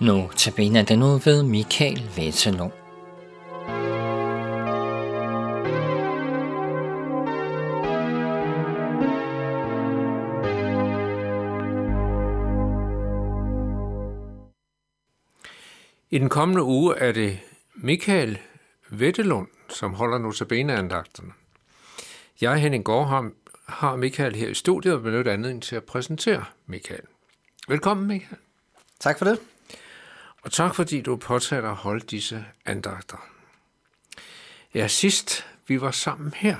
Nu tabiner den ud ved Michael Vetelund. I den kommende uge er det Michael Vettelund, som holder notabeneandagterne. Jeg, Henning Gårdham, har Michael her i studiet og benytter anledning til at præsentere Michael. Velkommen, Michael. Tak for det. Og tak fordi du påtager at holde disse andagter. Ja, sidst vi var sammen her,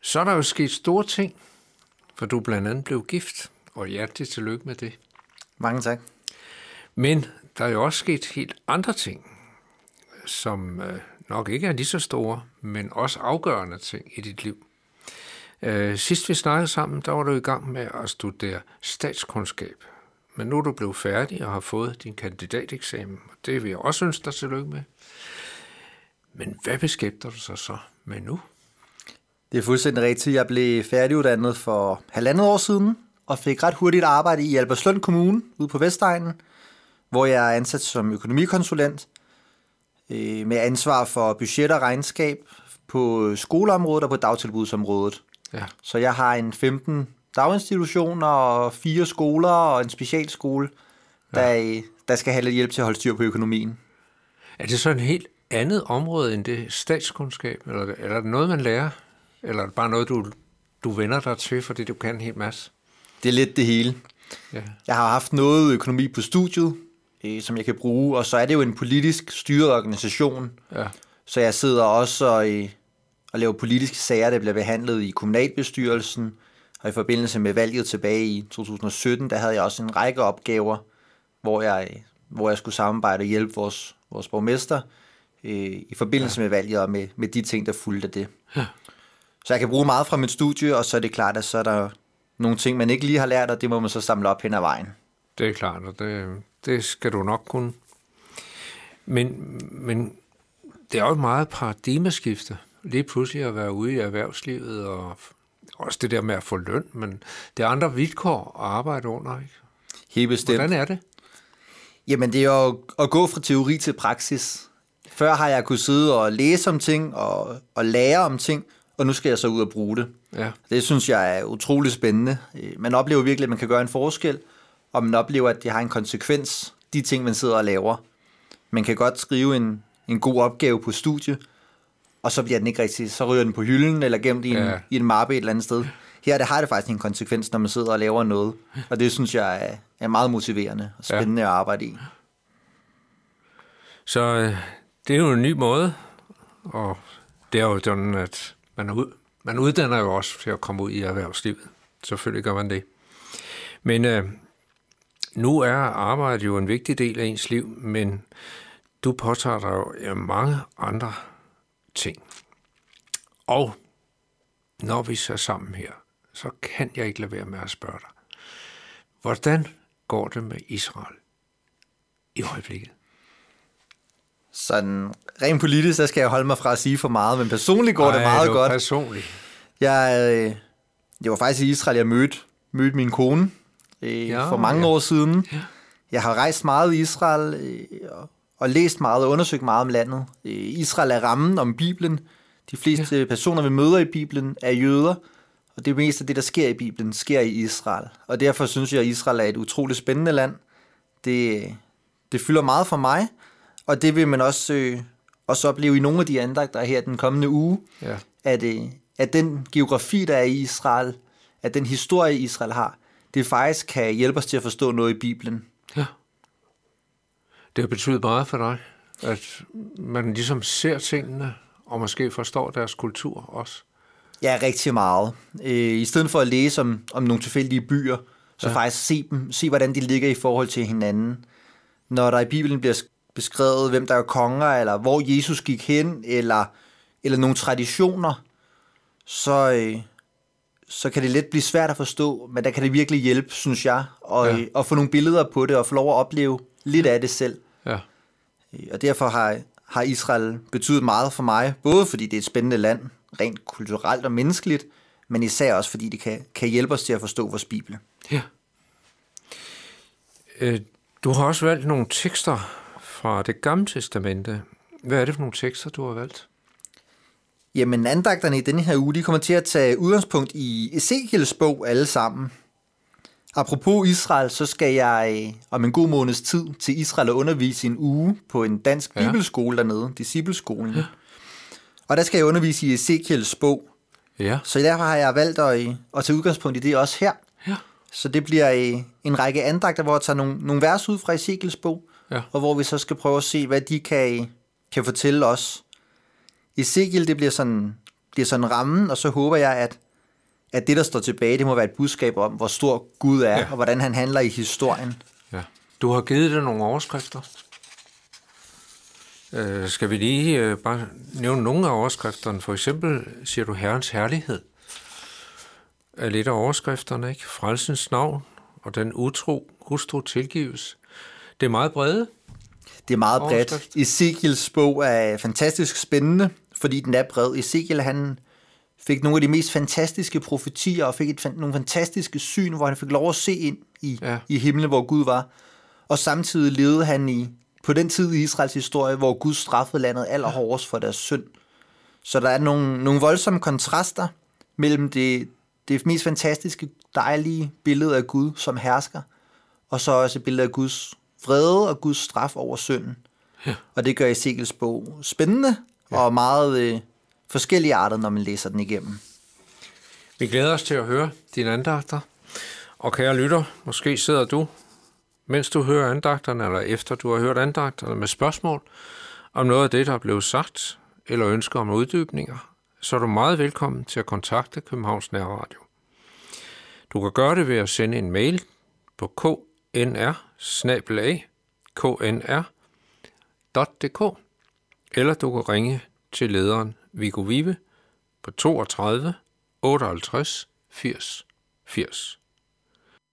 så er der jo sket store ting, for du blandt andet blev gift, og hjertelig tillykke med det. Mange tak. Men der er jo også sket helt andre ting, som øh, nok ikke er lige så store, men også afgørende ting i dit liv. Øh, sidst vi snakkede sammen, der var du i gang med at studere statskundskab. Men nu er du blevet færdig og har fået din kandidateksamen, og det vil jeg også ønske dig tillykke med. Men hvad beskæftiger du sig så med nu? Det er fuldstændig rigtigt. Jeg blev færdiguddannet for halvandet år siden, og fik ret hurtigt arbejde i Albertslund Kommune ude på Vestegnen, hvor jeg er ansat som økonomikonsulent øh, med ansvar for budget og regnskab på skoleområdet og på dagtilbudsområdet. Ja. Så jeg har en 15 daginstitutioner og fire skoler og en specialskole, der, ja. der skal have lidt hjælp til at holde styr på økonomien. Er det så en helt andet område end det statskundskab, eller, eller er det noget, man lærer? Eller er det bare noget, du, du vender dig til, fordi du kan en hel masse? Det er lidt det hele. Ja. Jeg har haft noget økonomi på studiet, øh, som jeg kan bruge, og så er det jo en politisk styret organisation. Ja. Så jeg sidder også og, øh, og laver politiske sager, der bliver behandlet i kommunalbestyrelsen, og i forbindelse med valget tilbage i 2017, der havde jeg også en række opgaver, hvor jeg, hvor jeg skulle samarbejde og hjælpe vores, vores borgmester øh, i forbindelse ja. med valget og med, med de ting, der fulgte af det. Ja. Så jeg kan bruge meget fra mit studie, og så er det klart, at så er der nogle ting, man ikke lige har lært, og det må man så samle op hen ad vejen. Det er klart, og det, det skal du nok kunne. Men, men det er jo et meget paradigmeskifte. Lige pludselig at være ude i erhvervslivet, og også det der med at få løn, men det er andre vilkår at arbejde under, ikke? Helt bestemt. Hvordan er det? Jamen, det er jo at gå fra teori til praksis. Før har jeg kunnet sidde og læse om ting og, og lære om ting, og nu skal jeg så ud og bruge det. Ja. Det synes jeg er utrolig spændende. Man oplever virkelig, at man kan gøre en forskel, og man oplever, at det har en konsekvens, de ting, man sidder og laver. Man kan godt skrive en, en god opgave på studie, og så bliver den ikke rigtig, så ryger den på hylden, eller gemt i en, Ja. i en mappe et eller andet sted. Her det har det faktisk en konsekvens, når man sidder og laver noget, og det synes jeg er, er meget motiverende og spændende ja. at arbejde i. Så øh, det er jo en ny måde, og det er jo sådan, at man, ud, man uddanner jo også til at komme ud i erhvervslivet. Selvfølgelig gør man det. Men øh, nu er arbejdet jo en vigtig del af ens liv, men du påtager dig jo mange andre ting. Og når vi så sammen her, så kan jeg ikke lade være med at spørge dig. Hvordan går det med Israel i øjeblikket? Sådan rent politisk, så skal jeg holde mig fra at sige for meget, men personligt går Ej, det meget det godt. personligt. Jeg, øh, det var faktisk i Israel, jeg mødte, mødte min kone øh, Ja, for mange ja. år siden. Ja. Jeg har rejst meget i Israel øh, og, og læst meget og undersøgt meget om landet. Øh, Israel er rammen om Bibelen. De fleste ja. personer, vi møder i Bibelen, er jøder. Og det meste af det, der sker i Bibelen, sker i Israel. Og derfor synes jeg, at Israel er et utroligt spændende land. Det, det fylder meget for mig, og det vil man også, øh, også opleve i nogle af de andagter her den kommende uge Ja. at, øh, at den geografi, der er i Israel, at den historie, Israel har, det faktisk kan hjælpe os til at forstå noget i Bibelen. ja. Det har betydet meget for dig, at man ligesom ser tingene, og måske forstår deres kultur også. Ja, rigtig meget. Øh, I stedet for at læse om, om nogle tilfældige byer, så Ja. faktisk se dem, se hvordan de ligger i forhold til hinanden. Når der i Bibelen bliver beskrevet, hvem der er konger, eller hvor Jesus gik hen, eller, eller nogle traditioner, så, øh, så kan det let blive svært at forstå, men der kan det virkelig hjælpe, synes jeg, og, Ja. ja. at få nogle billeder på det, og få lov at opleve lidt af det selv. Og derfor har, har Israel betydet meget for mig, både fordi det er et spændende land, rent kulturelt og menneskeligt, men især også fordi det kan, kan hjælpe os til at forstå vores Bibel. Ja. Øh, Du har også valgt nogle tekster fra det gamle testamente. Hvad er det for nogle tekster, du har valgt? Jamen, andagterne i denne her uge, de kommer til at tage udgangspunkt i Ezekiels bog alle sammen. Apropos Israel, så skal jeg øh, om en god måneds tid til Israel og undervise en uge på en dansk Ja. bibelskole dernede, Discipleskolen. Ja. Og der skal jeg undervise i Ezekiels bog. Ja. Så derfor har jeg valgt at, øh, at tage udgangspunkt i det også her. Ja. Så det bliver øh, en række andagter, hvor jeg tager nogle, nogle vers ud fra Ezekiels bog, Ja. og hvor vi så skal prøve at se, hvad de kan, kan fortælle os. Ezekiel, det bliver sådan, bliver sådan rammen, og så håber jeg, at, at det, der står tilbage, det må være et budskab om, hvor stor Gud er, Ja. og hvordan han handler i historien. ja. Du har givet det nogle overskrifter. Øh, skal vi lige øh, bare nævne nogle af overskrifterne? For eksempel siger du Herrens herlighed. Er lidt af overskrifterne, ikke? Frelsens navn og den utro hustru tilgives. Det er meget brede. Det er meget bredt. Ezekiels bog er fantastisk spændende, fordi den er bred. Ezekiel, han fik nogle af de mest fantastiske profetier, og fik et, nogle fantastiske syn, hvor han fik lov at se ind i, Ja. i himlen, hvor Gud var. Og samtidig levede han i, på den tid i Israels historie, hvor Gud straffede landet allerhårdest for deres synd. Så der er nogle, nogle voldsomme kontraster mellem det, det mest fantastiske, dejlige billede af Gud som hersker, og så også et billede af Guds vrede og Guds straf over synden. Ja. Og det gør Ezekiels bog spændende ja. og meget øh, forskellige arter, når man læser den igennem. Vi glæder os til at høre dine andagter. Og kære lytter, måske sidder du, mens du hører andagterne, eller efter du har hørt andagterne, med spørgsmål om noget af det, der er blevet sagt, eller ønsker om uddybninger, så er du meget velkommen til at kontakte Københavns Nærradio. Du kan gøre det ved at sende en mail på knr knr.dk eller du kan ringe til lederen Viggo Vive på 32 58 80 80.